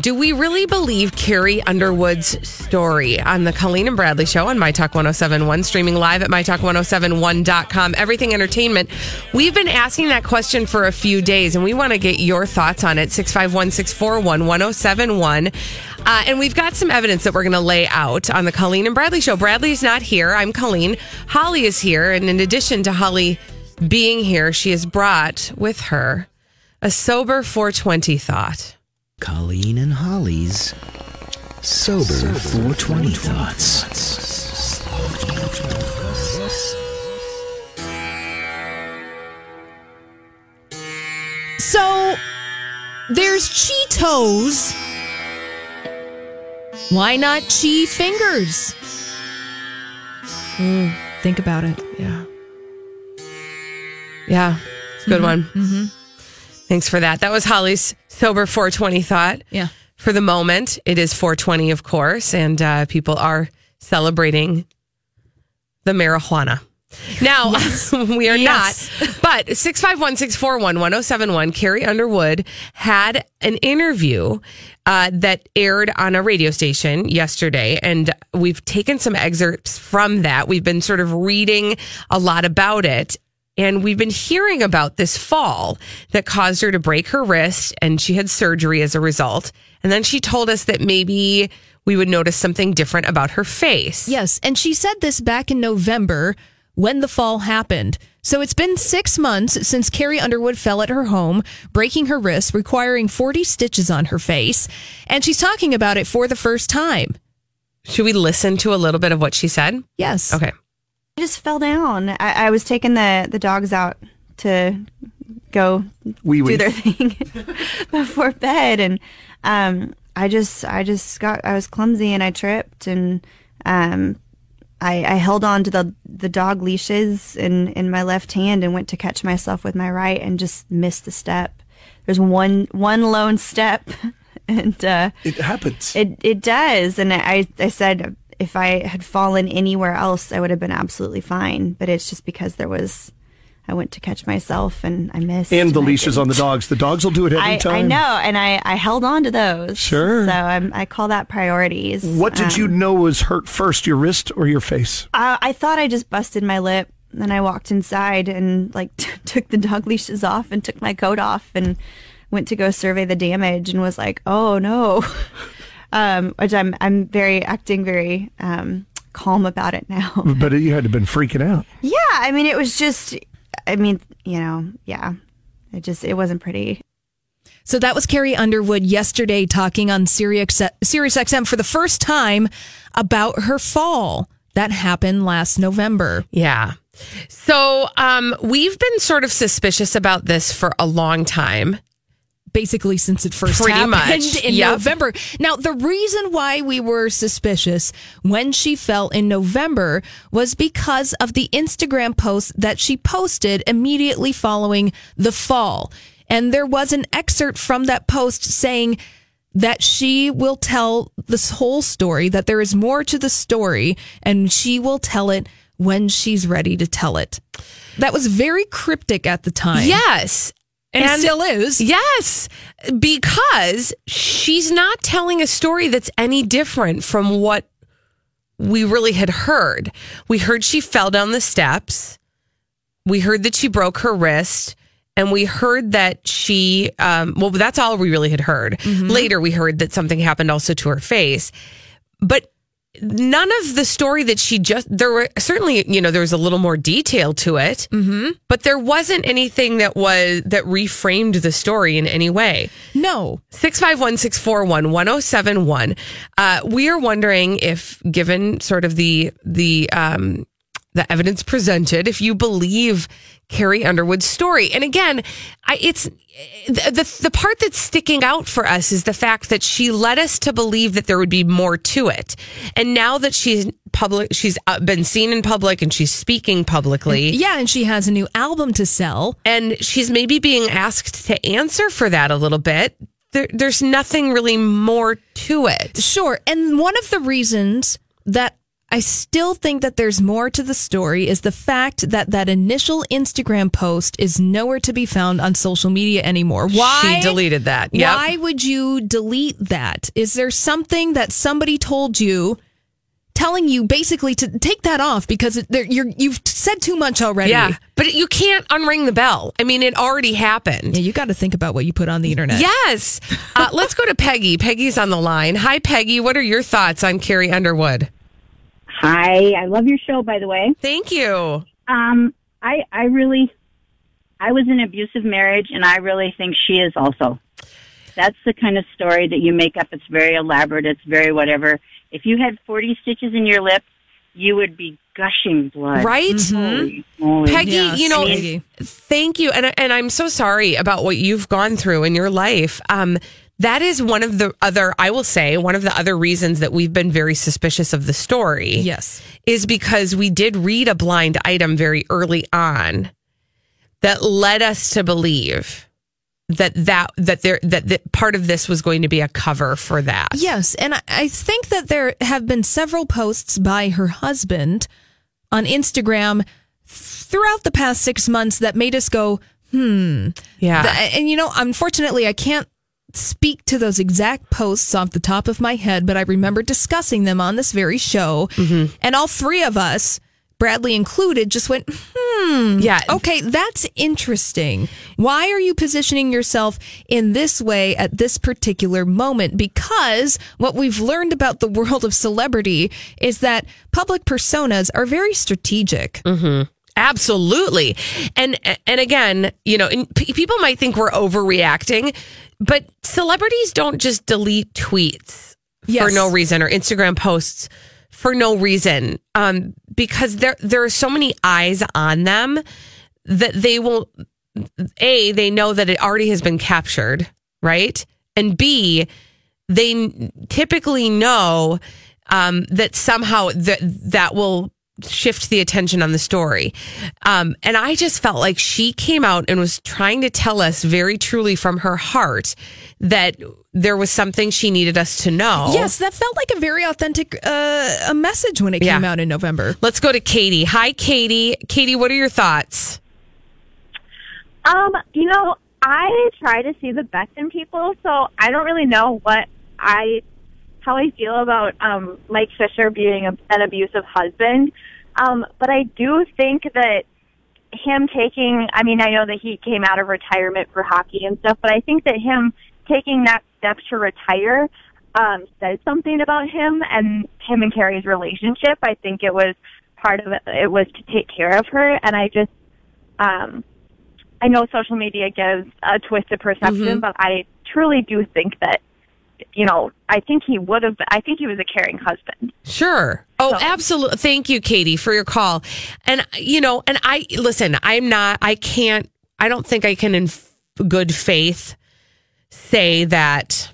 Do we really believe Carrie Underwood's story on the Colleen and Bradley show on My Talk 1071, streaming live at MyTalk1071.com, everything entertainment? We've been asking that question for a few days and we want to get your thoughts on it. 651 641 1071. Uh, and we've got some evidence that we're going to lay out on the Colleen and Bradley show. Bradley's not here. I'm Colleen. Holly is here. And in addition to Holly being here, she has brought with her a sober 420 thought. Colleen and Holly's Sober 420 Thoughts. So there's Cheetos. Why not Chi fingers? Mm, think about it. Yeah. Yeah. It's a good one. Mm-hmm. Thanks for that. That was Holly's sober 420 thought. Yeah. For the moment, it is 420, of course, and uh, people are celebrating the marijuana. Now, we are Yes. not. But 651 641 1071, Carrie Underwood had an interview uh, that aired on a radio station yesterday. And we've taken some excerpts from that. We've been sort of reading a lot about it. And we've been hearing about this fall that caused her to break her wrist, and she had surgery as a result. And then she told us that maybe we would notice something different about her face. Yes. And she said this back in November when the fall happened. So it's been six months since Carrie Underwood fell at her home, breaking her wrist, requiring 40 stitches on her face. And she's talking about it for the first time. Should we listen to a little bit of what she said? Yes. Okay. I just fell down. I, I was taking the, the dogs out to go Wee do their thing before bed, and um, I just I just got I was clumsy and I tripped and um, I, I held on to the the dog leashes in in my left hand and went to catch myself with my right and just missed the step. There's one one lone step, and uh, It happens. it it does, and I I said if I had fallen anywhere else, I would have been absolutely fine. But it's just because there was, I went to catch myself and I missed. and the I leashes on the dogs. The dogs will do it every I, time. I know, and I, I held on to those. Sure. So I'm, I call that priorities. What did you Um, know was hurt first, your wrist or your face? I, I thought I just busted my lip. Then I walked inside and like t- took the dog leashes off and took my coat off and went to go survey the damage and was like, oh no. um, which I'm I'm very acting very um, calm about it now. But you had to been freaking out. yeah, I mean it was just I mean, you know, yeah. It just it wasn't pretty. So that was Carrie Underwood yesterday talking on Sirius, Sirius XM for the first time about her fall that happened last November. Yeah. So um, we've been sort of suspicious about this for a long time. Basically since it first Pretty happened much, in yep. November. Now, the reason why we were suspicious when she fell in November was because of the Instagram post that she posted immediately following the fall. And there was an excerpt from that post saying that she will tell this whole story, that there is more to the story, and she will tell it when she's ready to tell it. That was very cryptic at the time. Yes. And, it still is. Yes, because she's not telling a story that's any different from what we really had heard. We heard she fell down the steps. We heard that she broke her wrist. And we heard that she, um, well, that's all we really had heard. Later, we heard that something happened also to her face. But none of the story that she just there were certainly you know there was a little more detail to it mm-hmm. but there wasn't anything that was that reframed the story in any way No. 651-641-1071 uh, we are wondering if given sort of the the um the evidence presented if you believe Carrie Underwood's story. And again I it's the, the the part that's sticking out for us is the fact that she led us to believe that there would be more to it. And now that she's public she's uh, been seen in public and she's speaking publicly. Yeah, and she has a new album to sell. and she's maybe being asked to answer for that a little bit. There, there's nothing really more to it. Sure. And one of the reasons that I still think that there's more to the story is the fact that that initial Instagram post is nowhere to be found on social media anymore. Why? She deleted that. Yep. Why would you delete that? Is there something that somebody told you telling you basically to take that off because it, you're, you've said too much already? Yeah, but you can't unring the bell. I mean, it already happened. Yeah, you got to think about what you put on the internet. Yes. Uh, let's go to Peggy. Peggy's on the line. Hi, Peggy. What are your thoughts on Carrie Underwood? Hi, I love your show, by the way. Thank you. Um, I I really, I was in an abusive marriage, and I really think she is also. That's the kind of story that you make up. It's very elaborate. It's very whatever. If you had forty stitches in your lip, you would be gushing blood. Right? Holy moly. Peggy, Yes, you know, Peggy. thank you. And, and I'm so sorry about what you've gone through in your life. Um, that is one of the other, I will say, one of the other reasons that we've been very suspicious of the story. Yes. Is because we did read a blind item very early on that led us to believe that that that there that, that part of this was going to be a cover for that. Yes, and I, I think that there have been several posts by her husband on Instagram throughout the past six months that made us go, hmm. Yeah. Th- and you know, unfortunately, I can't speak to those exact posts off the top of my head, but I remember discussing them on this very show. Mm-hmm. And all three of us, Bradley included, just went, hmm. Yeah. Okay, that's interesting. Why are you positioning yourself in this way at this particular moment? Because what we've learned about the world of celebrity is that public personas are very strategic. Absolutely. And and again, you know, people might think we're overreacting, but celebrities don't just delete tweets for no reason or Instagram posts for no reason. Um because there there are so many eyes on them that they will A, they know that it already has been captured, right? And B, they typically know um, that somehow that that will shift the attention on the story. Um, and I just felt like she came out and was trying to tell us very truly from her heart that there was something she needed us to know. Yes, that felt like a very authentic uh, a message when it came Yeah. out in November. Let's go to Katie. Hi, Katie. Katie, what are your thoughts? Um, you know, I try to see the best in people, so I don't really know what I how I feel about um Mike Fisher being a, an abusive husband. Um, but I do think that him taking I mean, I know that he came out of retirement for hockey and stuff, but I think that him taking that step to retire um says something about him and him and Carrie's relationship. I think it was part of it it was to take care of her and I just um I know social media gives a twisted perception, but I truly do think that, you know, I think he would have, I think he was a caring husband. Sure. Oh, So- absolutely. Thank you, Katie, for your call. And, you know, and I, listen, I'm not, I can't, I don't think I can in good faith say that.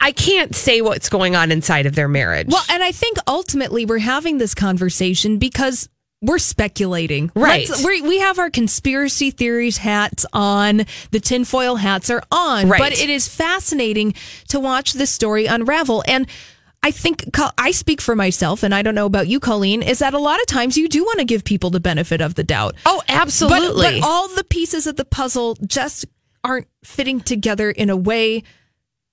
I can't say what's going on inside of their marriage. Well, and I think ultimately we're having this conversation because we're speculating. Right. We we have our conspiracy theories hats on. The tinfoil hats are on. Right. But it is fascinating to watch this story unravel. And I think I speak for myself, and I don't know about you, Colleen, is that a lot of times you do want to give people the benefit of the doubt. oh, But, absolutely. but all the pieces of the puzzle just aren't fitting together in a way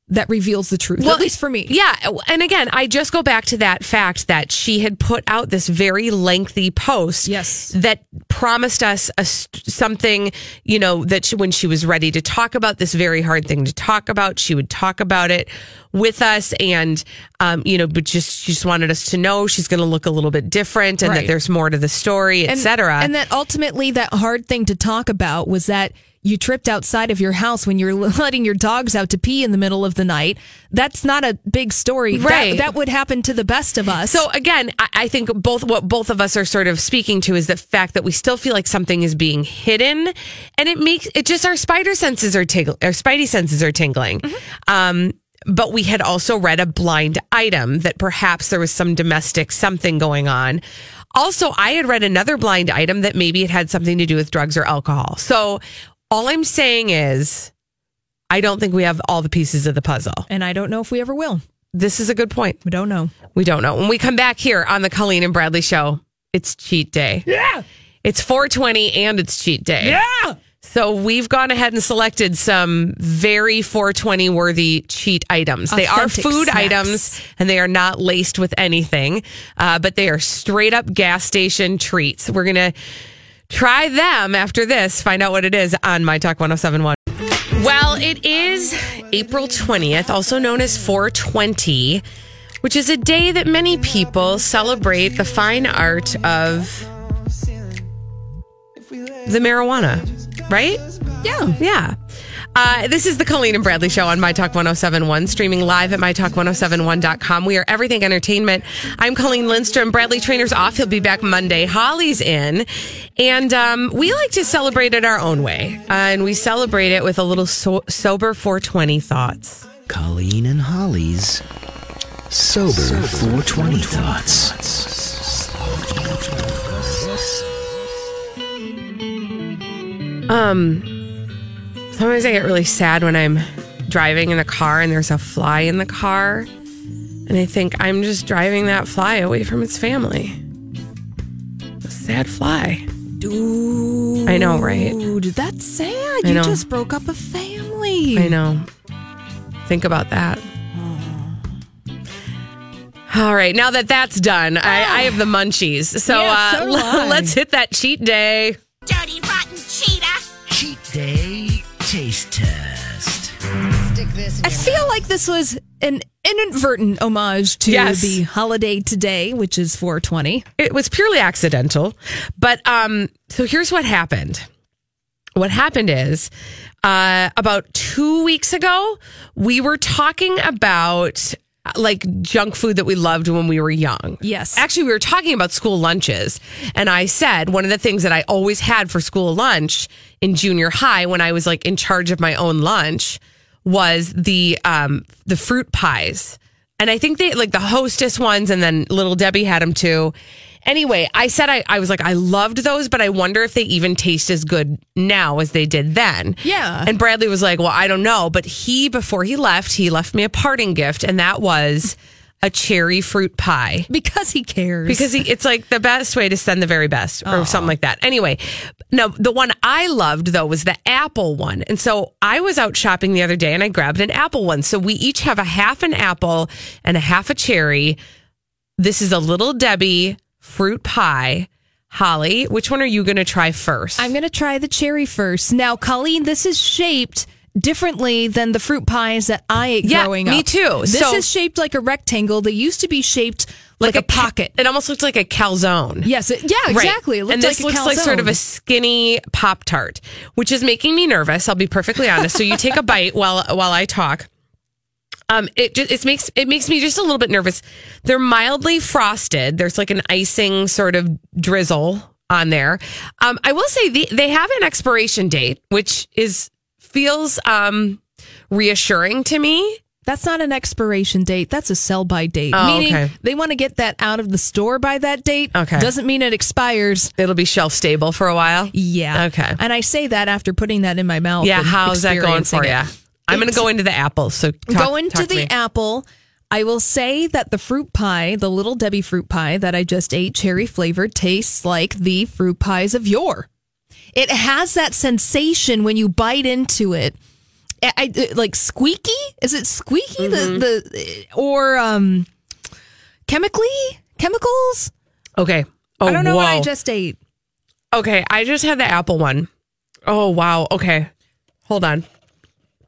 that reveals the truth. Well, at least for me. Yeah. And again, I just go back to that fact that she had put out this very lengthy post. Yes. That promised us a, something, you know, that she, when she was ready to talk about this very hard thing to talk about, she would talk about it with us. And, um, you know, but just, she just wanted us to know she's going to look a little bit different and that there's more to the story, et and, cetera. And that ultimately, that hard thing to talk about was that you tripped outside of your house when you're letting your dogs out to pee in the middle of the night. That's not a big story. That- Right. That, would happen to the best of us. So again, I, I think both what both of us are sort of speaking to is the fact that we still feel like something is being hidden, and it makes it just our spider senses are tingling, our spidey senses are tingling. Um, but we had also read a blind item that perhaps there was some domestic something going on. Also, I had read another blind item that maybe it had something to do with drugs or alcohol. So all I'm saying is, I don't think we have all the pieces of the puzzle. and I don't know if we ever will. This is a good point. We don't know. We don't know. When we come back here on the Colleen and Bradley show, it's cheat day. Yeah. It's 420 and it's cheat day. Yeah. So we've gone ahead and selected some very 420 worthy cheat items. they are food snacks. items and they are not laced with anything, uh, but they are straight up gas station treats. We're going to try them after this, find out what it is on My Talk 1071. Well, it is April 20th, also known as 420, which is a day that many people celebrate the fine art of the marijuana, right? Yeah. Yeah. Uh, this is the Colleen and Bradley Show on My Talk 1071, streaming live at MyTalk1071.com. We are everything entertainment. I'm Colleen Lindstrom. Bradley Traynor's off. He'll be back Monday. Holly's in. And um, we like to celebrate it our own way. Uh, and we celebrate it with a little so- sober 420 thoughts. Colleen and Holly's Sober 420 Thoughts. Um, sometimes I get really sad when I'm driving in a car and there's a fly in the car. And I think I'm just driving that fly away from its family. A sad fly. Dude. I know, right? Dude, that's sad. I You know. just broke up a family. I know. Think about that. All right, now that that's done, I, I have the munchies. So, Yeah, uh, so do I. let's hit that cheat day. Dirty, rotten cheetah. Cheat Day Taste Test. I feel like this was an inadvertent homage to Yes. the holiday today, which is 420. it was purely accidental. But um, so here's what happened. What happened is uh, about two weeks ago, we were talking about like junk food that we loved when we were young. Yes. Actually, we were talking about school lunches. And I said one of the things that I always had for school lunch in junior high when I was like in charge of my own lunch was the um the fruit pies. And I think they like the hostess ones and then little Debbie had them too. Anyway, I said I, I was like, I loved those, but I wonder if they even taste as good now as they did then. Yeah. And Bradley was like, Well, I don't know. But he, before he left, he left me a parting gift, and that was a cherry fruit pie Because he cares. because he, it's like the best way to send the very best or something like that. Anyway, no, the one I loved though was the apple one. And so I was out shopping the other day and I grabbed an apple one. So we each have a half an apple and a half a cherry. This is a little Debbie fruit pie. Holly, which one are you going to try first? I'm going to try the cherry first. Now, Colleen, this is shaped differently than the fruit pies that I ate Yeah, growing me up. too. This So- is shaped like a rectangle. They used to be shaped like, a, ca- pocket. It almost looks like a calzone. Yes, it, yeah, exactly. And this like a looks like sort of a skinny pop tart, which is making me nervous. I'll be perfectly honest. So you take a bite while while I talk. Um, it just it makes it makes me just a little bit nervous. They're mildly frosted. There's like an icing sort of drizzle on there. Um, I will say the, they have an expiration date, which is feels um reassuring to me. That's not an expiration date. That's a sell by date. Oh, Meaning okay. they want to get that out of the store by that date. Okay. Doesn't mean it expires. It'll be shelf stable for a while. Yeah. Okay. And I say that after putting that in my mouth. Yeah, how's that going for you? it. I'm going to go into the apple. So talk, Going talk the apple, I will say that the fruit pie, the little Debbie fruit pie that I just ate, cherry flavored, tastes like the fruit pies of yore. It has that sensation when you bite into it. I, I- like squeaky. Is it squeaky? Mm-hmm. The the or um, chemically chemicals. Okay. Oh, I don't know what I just ate. Okay, I just had the apple one. Oh wow. Okay, hold on.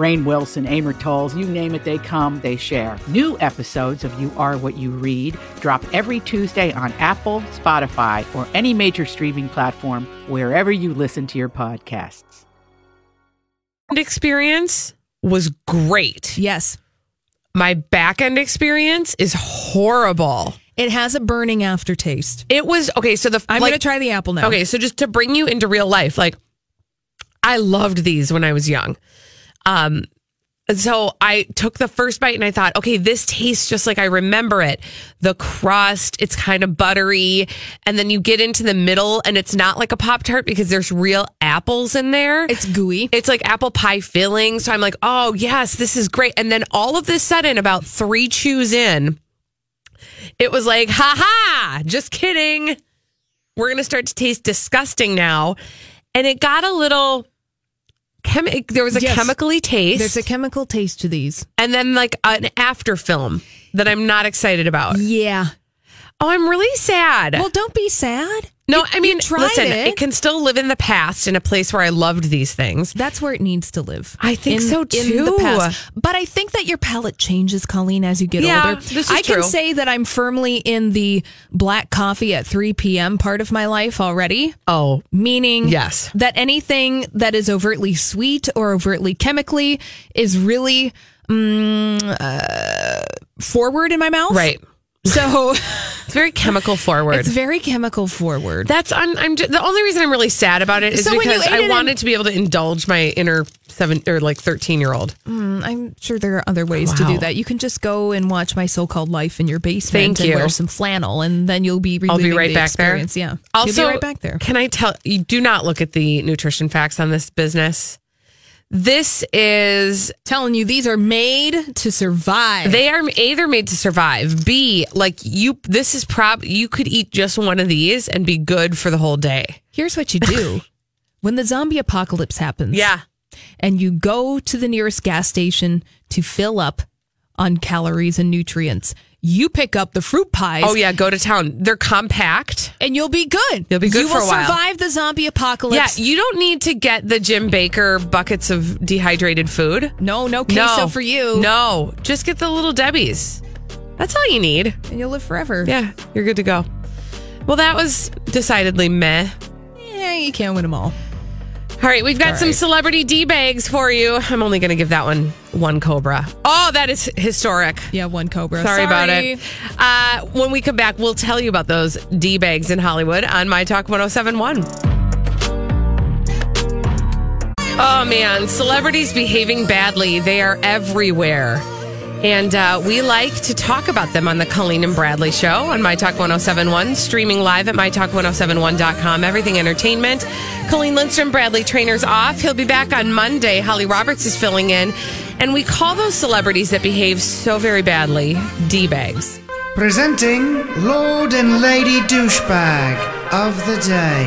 Rainn Wilson, Amor Towles, you name it, they come, they share. New episodes of You Are What You Read drop every Tuesday on Apple, Spotify, or any major streaming platform wherever you listen to your podcasts. experience was great. Yes, My back end experience is horrible. it has a burning aftertaste. It was okay. So the I'm like- gonna try the apple now. Okay, so just to bring you into real life, like I loved these when I was young. Um, so I took the first bite and I thought, okay, this tastes just like I remember it. The crust, it's kind of buttery. And then you get into the middle and it's not like a Pop Tart because there's real apples in there. It's gooey. It's like apple pie filling. So I'm like, oh, yes, this is great. And then all of this sudden, about three chews in, it was like, ha ha, just kidding. We're going to start to taste disgusting now. And it got a little, chemi- there was a Yes. chemically taste. There's a chemical taste to these. and then like an after film that I'm not excited about. Yeah. Oh, I'm really sad. Well, don't be sad. No, I mean, listen, it. it can still live in the past in a place where I loved these things. That's where it needs to live. I think so, In too. the past. But I think that your palate changes, Colleen, as you get Yeah, older. this is I can say that I'm firmly in the black coffee at 3 p.m. part of my life already. Oh, Meaning Yes. that anything that is overtly sweet or overtly chemically is really mm, uh, forward in my mouth. right. So It's very chemical forward. it's very chemical forward. That's I'm, I'm ju- the only reason I'm really sad about it is So because I it in- wanted to be able to indulge my inner seven or like thirteen year old. Mm, I'm sure there are other ways to do that. You can just go and watch my so-called life in your basement Thank and you. wear some flannel, and then you'll be I'll be right the back there. experience. Yeah, Also, right back there. Can I tell you? Do not look at the nutrition facts on this business. This is Telling you these are made to survive. they are a they're made to survive. B like you. This is prob you could eat just one of these and be good for the whole day. Here's what you do when the zombie apocalypse happens. Yeah. and you go to the nearest gas station to fill up on calories and nutrients. You pick up the fruit pies. Oh yeah, go to town. They're compact. And you'll be good. You'll be good you for a while. survive the zombie apocalypse. Yeah, you don't need to get the Jim Bakker buckets of dehydrated food. no, no queso for you. No, just get the little Debbie's. That's all you need. And you'll live forever. Yeah, you're good to go. Well, that was decidedly meh. Yeah, you can't win them all. All right, we've got All some right. celebrity D bags for you. I'm only going to give that one one Cobra. Oh, that is historic. Yeah, one Cobra. Sorry, about it. Uh, when we come back, we'll tell you about those D bags in Hollywood on My Talk 1071. Oh man, celebrities behaving badly. They are everywhere. And uh, we like to talk about them on the Colleen and Bradley show on My Talk 1071, streaming live at MyTalk1071.com. Everything entertainment. Colleen Lindstrom, Bradley Traynor's off. He'll be back on Monday. Holly Roberts is filling in. And we call those celebrities that behave so very badly D bags. Presenting Lord and Lady Douchebag of the Day.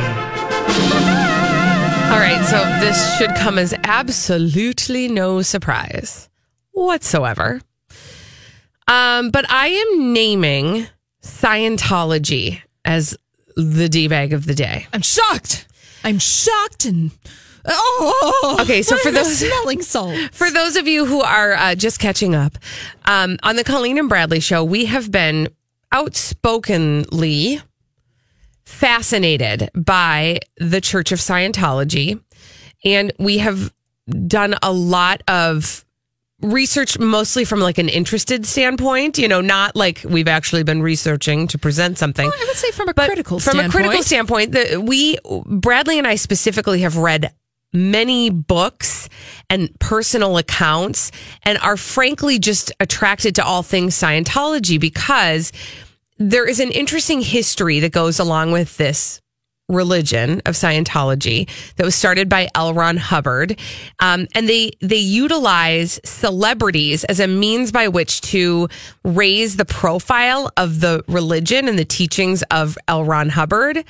All right, so this should come as absolutely no surprise whatsoever. Um, but I am naming Scientology as the D bag of the day. I'm shocked. I'm shocked and oh. Okay, so for those- smelling salt. For those of you who are uh, just catching up, um, on the Colleen and Bradley show, we have been outspokenly fascinated by the Church of Scientology, and we have done a lot of research mostly from like an interested standpoint you know not like we've actually been researching to present something I would say from a but critical from standpoint. a critical standpoint the, we bradley and i specifically have read many books and personal accounts and are frankly just attracted to all things scientology because there is an interesting history that goes along with this religion of Scientology that was started by L. Ron Hubbard, um, and they they utilize celebrities as a means by which to raise the profile of the religion and the teachings of L. Ron Hubbard,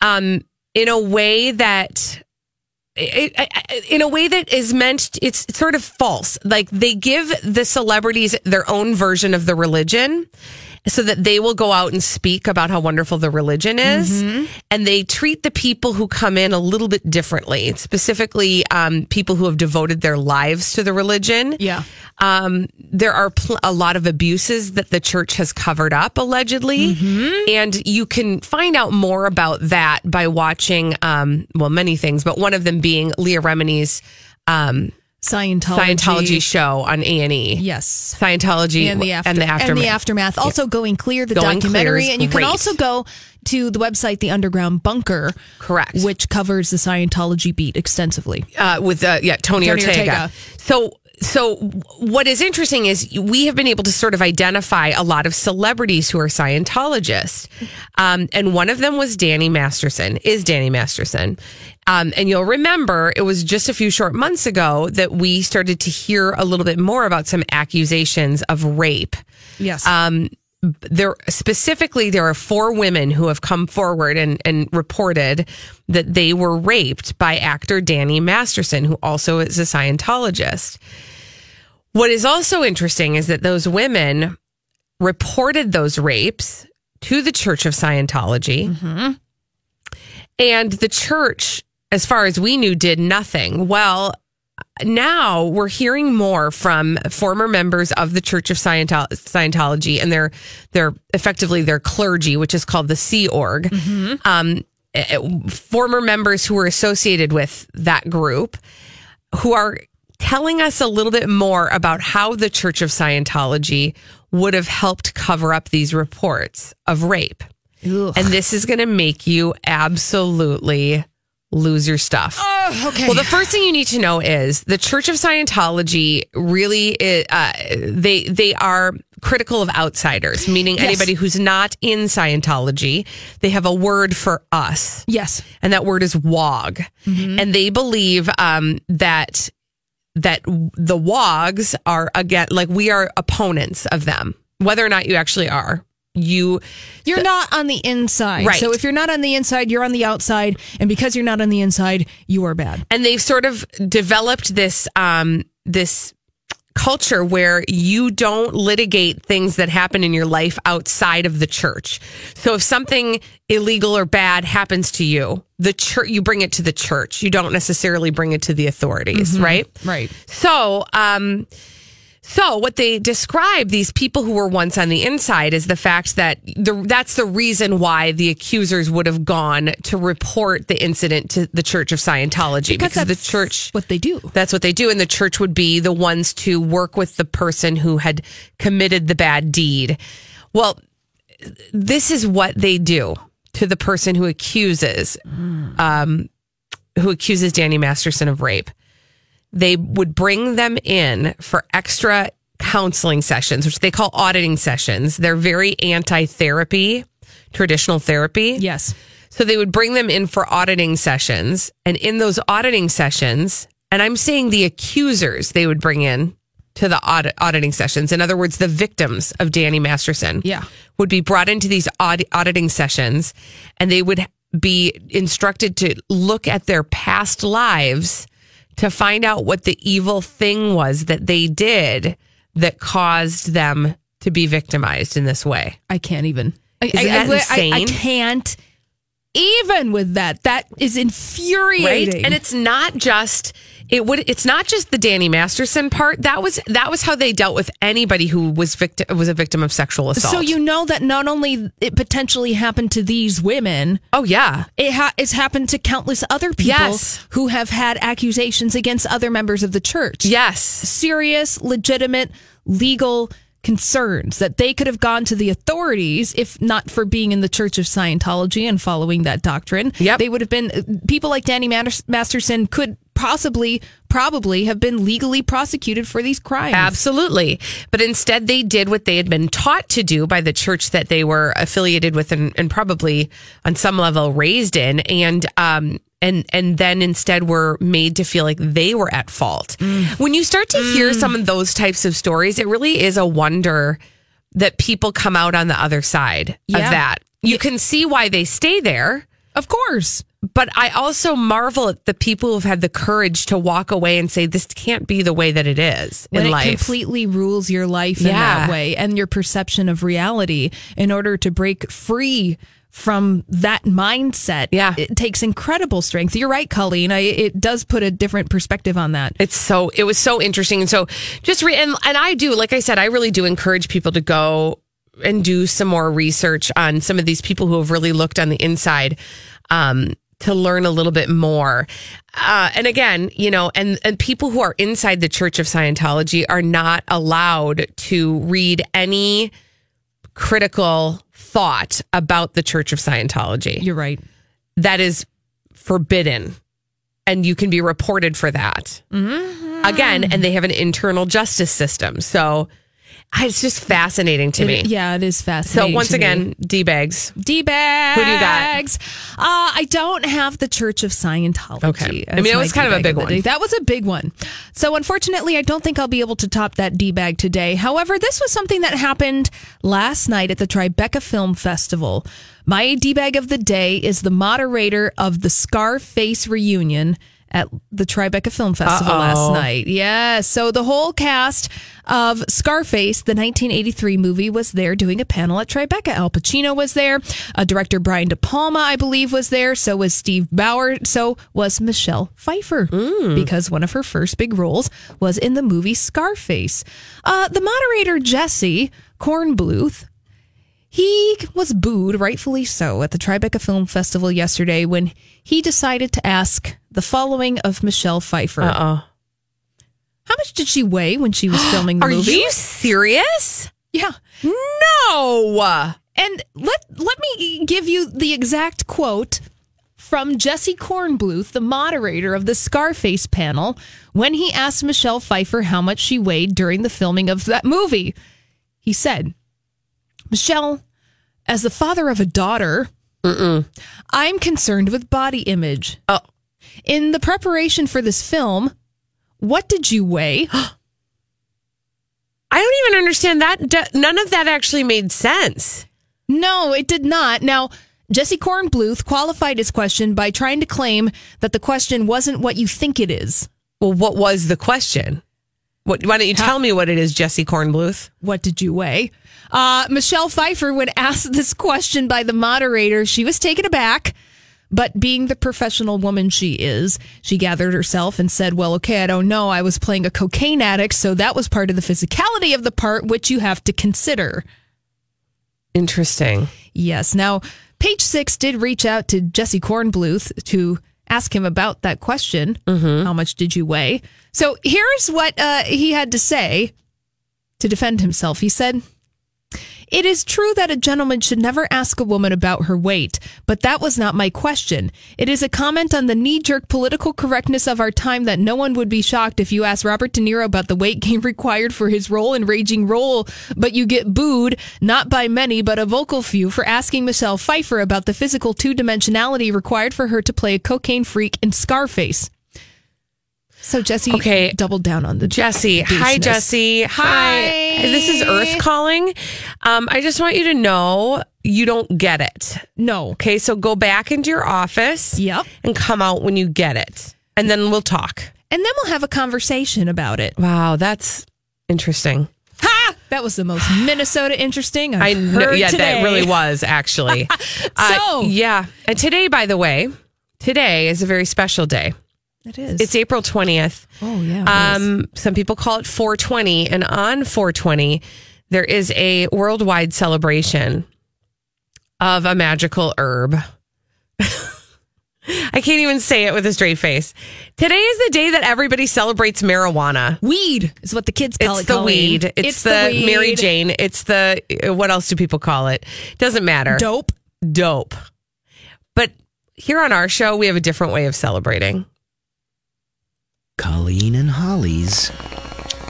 um, in a way that. In a way that is meant, it's sort of false. Like they give the celebrities their own version of the religion so that they will go out and speak about how wonderful the religion is. And they treat the people who come in a little bit differently, specifically um, people who have devoted their lives to the religion. Yeah. Um, there are pl- a lot of abuses that the church has covered up, allegedly. And you can find out more about that by watching, um, well, many things, but one of them being Leah Remini's um, Scientology. Scientology show on A&E. Yes. Scientology and the, after, and the aftermath. And the aftermath. Also, Going Clear, the Going documentary. is and you can also go to the website, The Underground Bunker. Correct. Which covers the Scientology beat extensively. uh, with uh, yeah Tony, Tony Ortega. Ortega. So so what is interesting is we have been able to sort of identify a lot of celebrities who are Scientologists, um, and one of them was Danny Masterson. Is Danny Masterson? Um, and you'll remember it was just a few short months ago that we started to hear a little bit more about some accusations of rape. Yes. Um, there specifically, there are four women who have come forward and, and reported that they were raped by actor Danny Masterson, who also is a Scientologist. What is also interesting is that those women reported those rapes to the Church of Scientology. Mm-hmm. And the church, as far as we knew, did nothing. Well, now we're hearing more from former members of the Church of Scientology and their their effectively their clergy, which is called the Sea Org. Um, eh, former members who were associated with that group, who are telling us a little bit more about how the Church of Scientology would have helped cover up these reports of rape. And this is going to make you absolutely lose your stuff. Oh, okay. Well, the first thing you need to know is the Church of Scientology really i- uh, they they are critical of outsiders, meaning Yes. anybody who's not in Scientology. They have a word for us. Yes. And that word is WOG. And they believe um, that that the WOGs are again like we are opponents of them, whether or not you actually are. You You're not on the inside. Right. So if you're not on the inside, you're on the outside. And because you're not on the inside, you are bad. and they've sort of developed this um this culture where you don't litigate things that happen in your life outside of the church. So if something illegal or bad happens to you, the church you bring it to the church. You don't necessarily bring it to the authorities, right? Right. So, um, so what they describe these people who were once on the inside is the fact that the, that's the reason why the accusers would have gone to report the incident to the Church of Scientology Because the that's church what they do. that's what they do and the church would be the ones to work with the person who had committed the bad deed. Well, this is what they do to the person who accuses um, who accuses Danny Masterson of rape they would bring them in for extra counseling sessions, which they call auditing sessions. They're very anti therapy, traditional therapy. Yes. So they would bring them in for auditing sessions. And in those auditing sessions, and I'm saying the accusers they would bring in to the audit, auditing sessions. In other words, the victims of Danny Masterson Yeah. would be brought into these aud- auditing sessions and they would be instructed to look at their past lives to find out what the evil thing was that they did that caused them to be victimized in this way. I can't even. I, Isn't I, that I- I- insane? I can't even with that. That is Right? infuriating. And it's not just it would it's not just the Danny Masterson part. That was that was how they dealt with anybody who was victim was a victim of sexual assault. So you know that not only it potentially happened to these women. Oh yeah. It ha- it's happened to countless other people Yes. who have had accusations against other members of the church. Yes. Serious, legitimate, legal concerns that they could have gone to the authorities if not for being in the Church of Scientology and following that doctrine. Yep. They would have been people like Danny Master- Masterson could possibly probably have been legally prosecuted for these crimes. Absolutely. But instead, they did what they had been taught to do by the church that they were affiliated with and, and probably on some level raised in. And, um, and and then instead were made to feel like they were at fault. When you start to hear some of those types of stories, it really is a wonder that people come out on the other side Yeah. of that. You can see why they stay there. Of course. But I also marvel at the people who've had the courage to walk away and say, this can't be the way that it is when in it life. completely rules your life in that way and your perception of reality in order to break free from that mindset Yeah. it takes incredible strength you're right colleen I, it does put a different perspective on that It's so it was so interesting, and so just re- and and I do like I said, I really do encourage people to go and do some more research on some of these people who have really looked on the inside. Um, to learn a little bit more. Uh, and again, you know, and, and people who are inside the Church of Scientology are not allowed to read any critical thought about the Church of Scientology. you're right That is forbidden. And you can be reported for that. Again, and they have an internal justice system. So it's just fascinating to me. Yeah it is fascinating. So once again, D bags. D-bags. Who do you got? Uh, I don't have the Church of Scientology. Okay. I mean, it was kind of a big one. That was a big one. So unfortunately, I don't think I'll be able to top that D-bag today. However, this was something that happened last night at the Tribeca Film Festival. My D-bag of the day is the moderator of the Scarface reunion at the Tribeca Film Festival Uh-oh. last night. Yeah. So the whole cast of Scarface, the 1983 movie, was there doing a panel at Tribeca. Al Pacino was there. Uh, director Brian De Palma, I believe, was there. So was Steve Bauer. So was Michelle Pfeiffer because one of her first big roles was in the movie Scarface. Uh, the moderator, Jesse Kornbluth, he was booed, rightfully so, at the Tribeca Film Festival yesterday when he decided to ask the following of Michelle Pfeiffer. Uh oh. How much did she weigh when she was filming the Are movie? Are you serious? Yeah. No. And let let me give you the exact quote from Jesse Kornbluth, the moderator of the Scarface panel, when he asked Michelle Pfeiffer how much she weighed during the filming of that movie. He said, Michelle, as the father of a daughter, I'm concerned with body image. Oh. In the preparation for this film, what did you weigh? I don't even understand that. None of that actually made sense. No, it did not. Now, Jesse Kornbluth qualified his question by trying to claim that the question wasn't what you think it is. Well, what was the question? What, why don't you tell me what it is, Jesse Kornbluth? What did you weigh? Uh, Michelle Pfeiffer, when asked this question by the moderator, she was taken aback. But being the professional woman she is, she gathered herself and said, Well, okay, I don't know. I was playing a cocaine addict, so that was part of the physicality of the part, which you have to consider. Interesting. Yes. Now, page six did reach out to Jesse Kornbluth to ask him about that question. How much did you weigh? So here's what uh, he had to say to defend himself. He said, It is true that a gentleman should never ask a woman about her weight, but that was not my question. It is a comment on the knee jerk political correctness of our time that no one would be shocked if you asked Robert De Niro about the weight gain required for his role in Raging Bull, but you get booed, not by many, but a vocal few, for asking Michelle Pfeiffer about the physical two dimensionality required for her to play a cocaine freak in Scarface. So Jesse Okay. doubled down on the Jesse. Hi. Jesse. Hi. Hi. This is Earth calling. Um, I just want you to know you don't get it. No. Okay, so go back into your office. Yep. And come out when you get it. And then we'll talk. And then we'll have a conversation about it. Wow, that's interesting. Ha! That was the most Minnesota interesting I've I know. heard Yeah, today. that really was actually. Uh, So- yeah. And today, by the way, today is a very special day. It is. It's April 20th. Oh, yeah. Um, some people call it 420. And on 420, there is a worldwide celebration of a magical herb. I can't even say it with a straight face. Today is the day that everybody celebrates marijuana. Weed is what the kids call it. It's it. the Colleen. weed. It's, the, weed. Mary Jane. It's the uh, what else do people call it? Doesn't matter. Dope. Dope. But here on our show, we have a different way of celebrating. Colleen and Holly's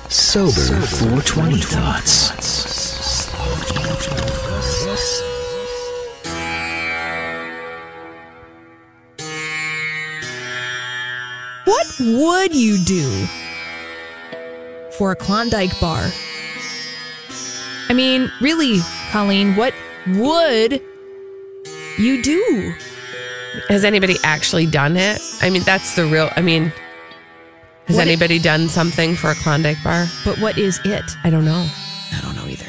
Sober 420 Thoughts. What would you do for a Klondike bar? I mean, really, Colleen, what would you do? Has anybody actually done it? I mean, that's the real. I mean, has What i- anybody done something for a Klondike bar? But what is it? I don't know. I don't know either.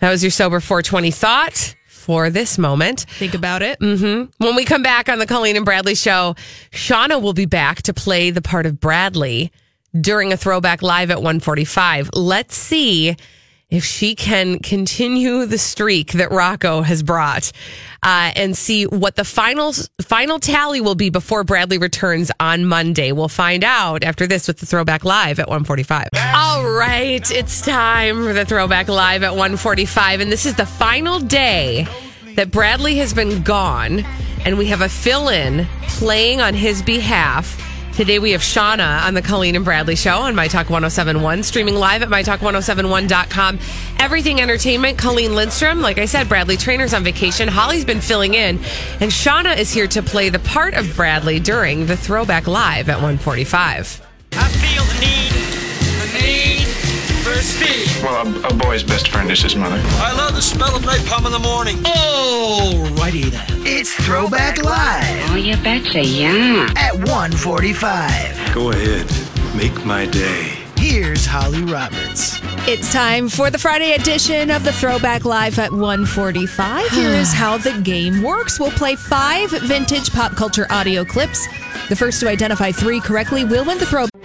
That was your sober 420 thought for this moment. Think about it. Mm-hmm. When we come back on the Colleen and Bradley show, Shauna will be back to play the part of Bradley during a throwback live at 145. Let's see if she can continue the streak that Rocco has brought uh, and see what the final final tally will be before Bradley returns on Monday. We'll find out after this with the throwback live at 145. All right, it's time for the throwback live at 145 and this is the final day that Bradley has been gone and we have a fill-in playing on his behalf. Today we have Shauna on the Colleen and Bradley show on My Talk 1071, streaming live at MyTalk1071.com. Everything Entertainment, Colleen Lindstrom. Like I said, Bradley Traynor's on vacation. Holly's been filling in. And Shauna is here to play the part of Bradley during the Throwback Live at 145. I feel the need, the need for speed. Well, a, a boy's best friend is his mother. I love the smell of napalm in the morning. Alrighty then. It's Throwback Live. Oh, you betcha, yeah. At 1:45. Go ahead, make my day. Here's Holly Roberts. It's time for the Friday edition of the Throwback Live at 1:45. Here is how the game works. We'll play five vintage pop culture audio clips. The first to identify three correctly will win the throwback.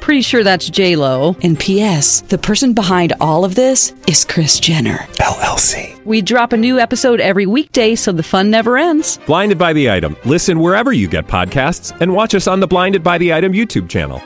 Pretty sure that's J Lo. And P.S. The person behind all of this is Kris Jenner LLC. We drop a new episode every weekday, so the fun never ends. Blinded by the item. Listen wherever you get podcasts, and watch us on the Blinded by the Item YouTube channel.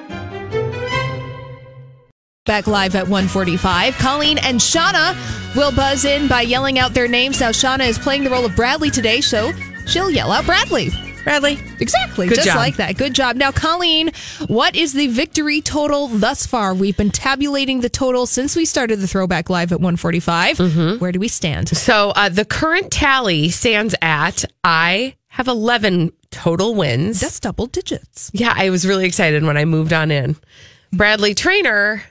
Back live at 145. Colleen and Shauna will buzz in by yelling out their names. Now, Shauna is playing the role of Bradley today, so she'll yell out Bradley. Bradley. Exactly. Good just job. like that. Good job. Now, Colleen, what is the victory total thus far? We've been tabulating the total since we started the throwback live at 145. Mm-hmm. Where do we stand? So uh, the current tally stands at I have 11 total wins. That's double digits. Yeah, I was really excited when I moved on in. Bradley Traynor,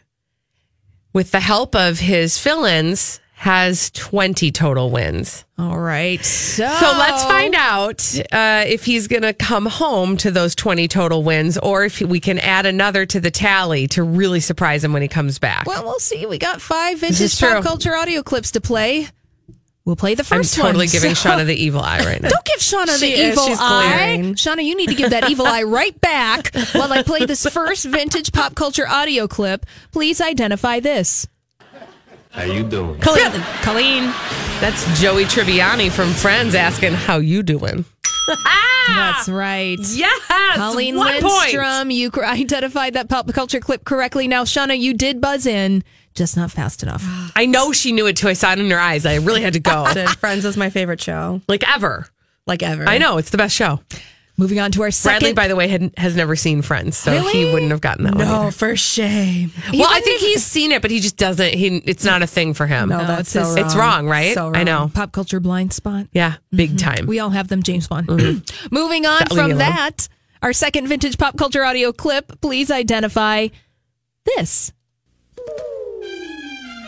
with the help of his fill ins, has 20 total wins. All right. So, So let's find out uh, if he's going to come home to those 20 total wins or if we can add another to the tally to really surprise him when he comes back. Well, we'll see. We got five vintage pop culture audio clips to play. We'll play the first I'm totally one. giving So- Shauna the evil eye right now. Don't give Shauna She the is. evil eye. glaring. Shauna, you need to give that evil eye right back while I play this first vintage pop culture audio clip. Please identify this. How you doing? Colleen. Colleen. That's Joey Tribbiani from Friends asking, How you doing? Ah! That's right. Yes. Colleen one point. Lindstrom, you identified that pop culture clip correctly. Now, Shauna, you did buzz in, just not fast enough. I know she knew it too. I saw it in her eyes. I really had to go. Friends is my favorite show. like ever. Like ever. I know. It's the best show. Moving on to our second. Bradley, by the way, had, has never seen Friends, so he wouldn't have gotten that one. No, either. for shame. Well, I think he's seen it, but he just doesn't. He it's not a thing for him. No, that's it's so his- it's wrong, right? So I know. Pop culture blind spot. Yeah, big mm-hmm. time. We all have them, James Bond. Mm-hmm. Moving on Stop leaving from that, our second vintage pop culture audio clip. Please identify this.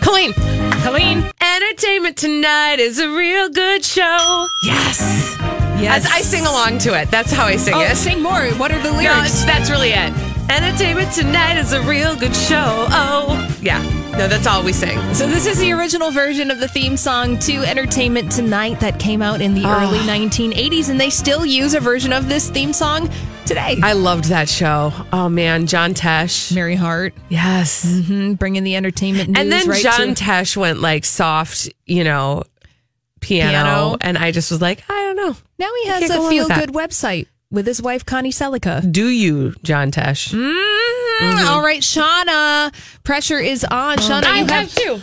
Colleen, Colleen. entertainment tonight is a real good show. Yes. Yes. As I sing along to it. That's how I sing Oh, it. sing more. What are the lyrics? it's- that's really it. Entertainment tonight is a real good show. Oh, yeah. No, that's all we sing. So this is the original version of the theme song to Entertainment Tonight that came out in the Ah. early 1980s, and they still use a version of this theme song today. I loved that show. Oh man, John Tesh, Mary Hart, yes, hmm bringing the entertainment news and then right John to Tesh went like soft, you know, piano, Piano. and I just was like, I don't know. now he has can't go a feel with good website with his wife Connie Sellecca. Do you, John Tesh? Mhm. All right, Shauna, pressure is on. Shauna, I you have two.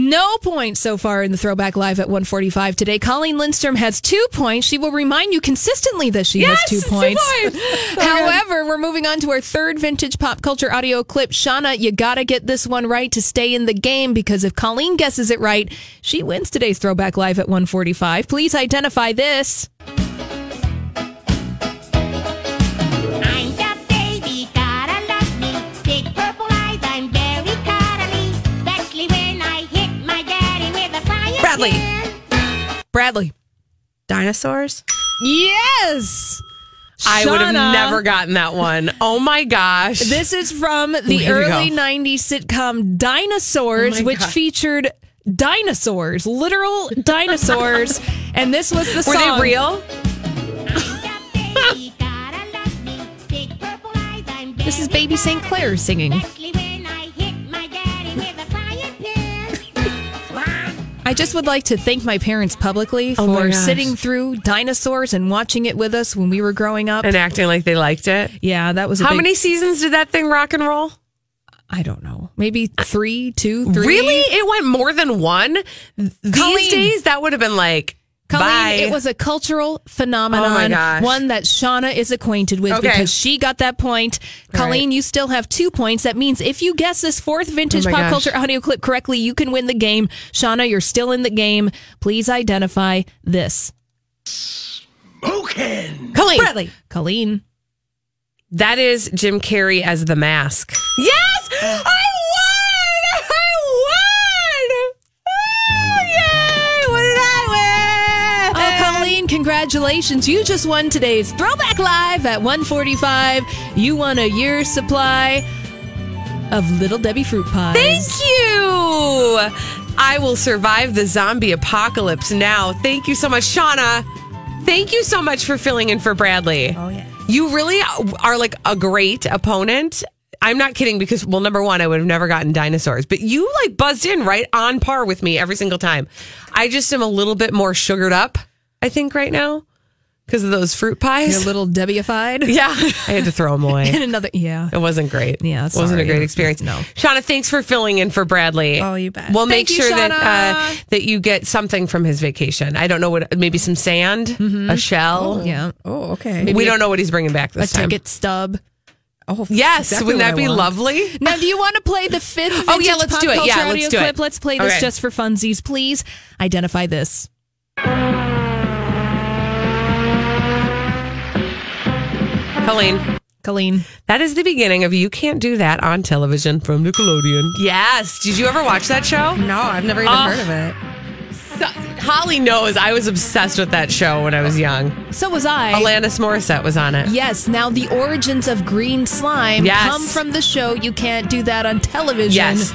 No points so far in the Throwback Live at 145 today. Colleen Lindstrom has two points. She will remind you consistently that she Yes, has two two points. points. So However, we're moving on to our third vintage pop culture audio clip. Shauna, you got to get this one right to stay in the game because if Colleen guesses it right, she wins today's Throwback Live at 145. Please identify this. Bradley. Bradley. Dinosaurs. Yes. I would have never gotten that one. Oh my gosh. This is from the to early 90s sitcom Dinosaurs, Oh which God. featured dinosaurs, literal dinosaurs. and this was the Were song. they real? Baby, gotta love me. Big purple eyes, I'm very This is Baby Sinclair singing. I just would like to thank my parents publicly Oh for sitting through Dinosaurs and watching it with us when we were growing up. And acting like they liked it. yeah, that was a How big- many seasons did that thing rock and roll? I don't know. Maybe three, two, three. Really? It went more than one? These Colleen. days, that would have been like, Colleen, bye. it was a cultural phenomenon, Oh my gosh. one that Shauna is acquainted with Okay. because she got that point. All Colleen, you still have two points. That means if you guess this fourth vintage Oh pop gosh. culture audio clip correctly, you can win the game. Shauna, you're still in the game. Please identify this. Smoking. Colleen. Bradley. Colleen. That is Jim Carrey as the mask. Yes! I oh, congratulations. You just won today's Throwback Live at 145. You won a year's supply of Little Debbie fruit pies. Thank you! I will survive the zombie apocalypse now. Thank you so much, Shauna. Thank you so much for filling in for Bradley. Oh yeah. You really are like a great opponent. I'm not kidding because, well, number one, I would have never gotten dinosaurs, but you like buzzed in right on par with me every single time. I just am a little bit more sugared up, I think, right now because of those fruit pies. You're a little Debbie-ified. yeah, I had to throw them away. And another, yeah. It wasn't great. Yeah, it wasn't a great experience. No. Shauna, thanks for filling in for Bradley. Oh, you bet. We'll make you, sure that uh, that you get something from his vacation. I don't know what, maybe some sand, a shell. Yeah. Oh, okay. Maybe we a- don't know what he's bringing back A this time. A ticket stub. Oh, Yes, exactly wouldn't that be lovely? Now, do you want to play the fifth? Oh, yeah, let's do it. Yeah, let's do it. Let's play this Okay. just for funsies. Please identify this. Colleen, Colleen. that is the beginning of You Can't Do That on television from Nickelodeon. Yes. Did you ever watch that show? No, I've never even Oh. heard of it. Holly knows I was obsessed with that show when I was young. So was I. Alanis Morissette was on it. Yes. Now the origins of green slime Yes. come from the show. You can't do that on television. Yes.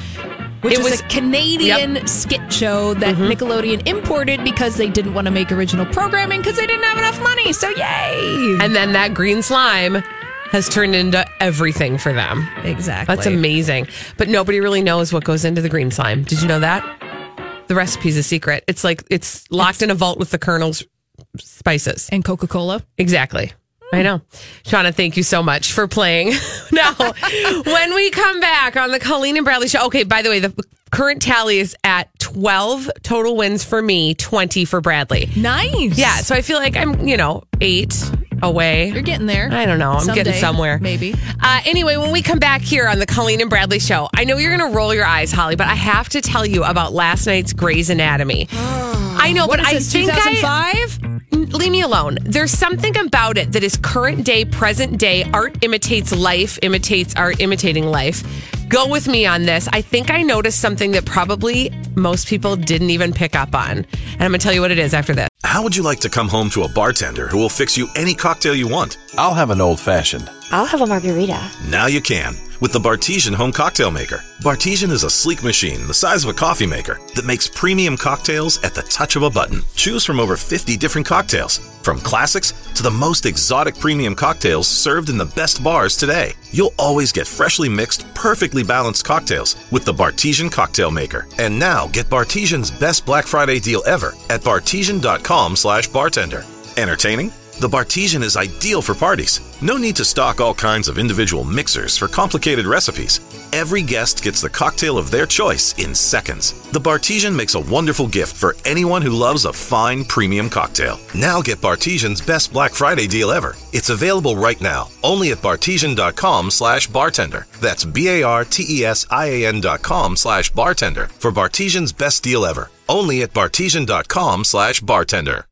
Which It was, a Canadian skit show that Mm-hmm. Nickelodeon imported because they didn't want to make original programming because they didn't have enough money. So yay! And then that green slime has turned into everything for them. Exactly. That's amazing. But nobody really knows what goes into the green slime. Did you know that? The recipe's a secret. It's like it's locked in a vault with the Colonel's spices. And Coca Cola. Exactly. I know. Shauna, thank you so much for playing. now, when we come back on the Colleen and Bradley show, okay, by the way, the current tally is at 12 total wins for me, 20 for Bradley. Nice. Yeah, so I feel like I'm, you know, eight away. You're getting there. I don't know. I'm getting somewhere. Maybe. Uh, anyway, when we come back here on the Colleen and Bradley show, I know you're going to roll your eyes, Holly, but I have to tell you about last night's Grey's Anatomy. I know, What but I think I 2005? Leave me alone. There's something about it that is current day, present day. Art imitates life, imitates art, imitating life. Go with me on this. I think I noticed something that probably most people didn't even pick up on. And I'm going to tell you what it is after this. How would you like to come home to a bartender who will fix you any cocktail you want? I'll have an old fashioned. I'll have a margarita. Now you can with the Bartesian Home Cocktail Maker. Bartesian is a sleek machine the size of a coffee maker that makes premium cocktails at the touch of a button. Choose from over 50 different cocktails, from classics to the most exotic premium cocktails served in the best bars today. You'll always get freshly mixed, perfectly balanced cocktails with the Bartesian Cocktail Maker. And now get Bartesian's best Black Friday deal ever at bartesian.com slash bartender. Entertaining? The Bartesian is ideal for parties. No need to stock all kinds of individual mixers for complicated recipes. Every guest gets the cocktail of their choice in seconds. The Bartesian makes a wonderful gift for anyone who loves a fine premium cocktail. Now get Bartesian's best Black Friday deal ever. It's available right now, only at bartesian.com slash bartender. That's B-A-R-T-E-S-I-A-N dot com slash bartender for Bartesian's best deal ever. Only at bartesian.com slash bartender.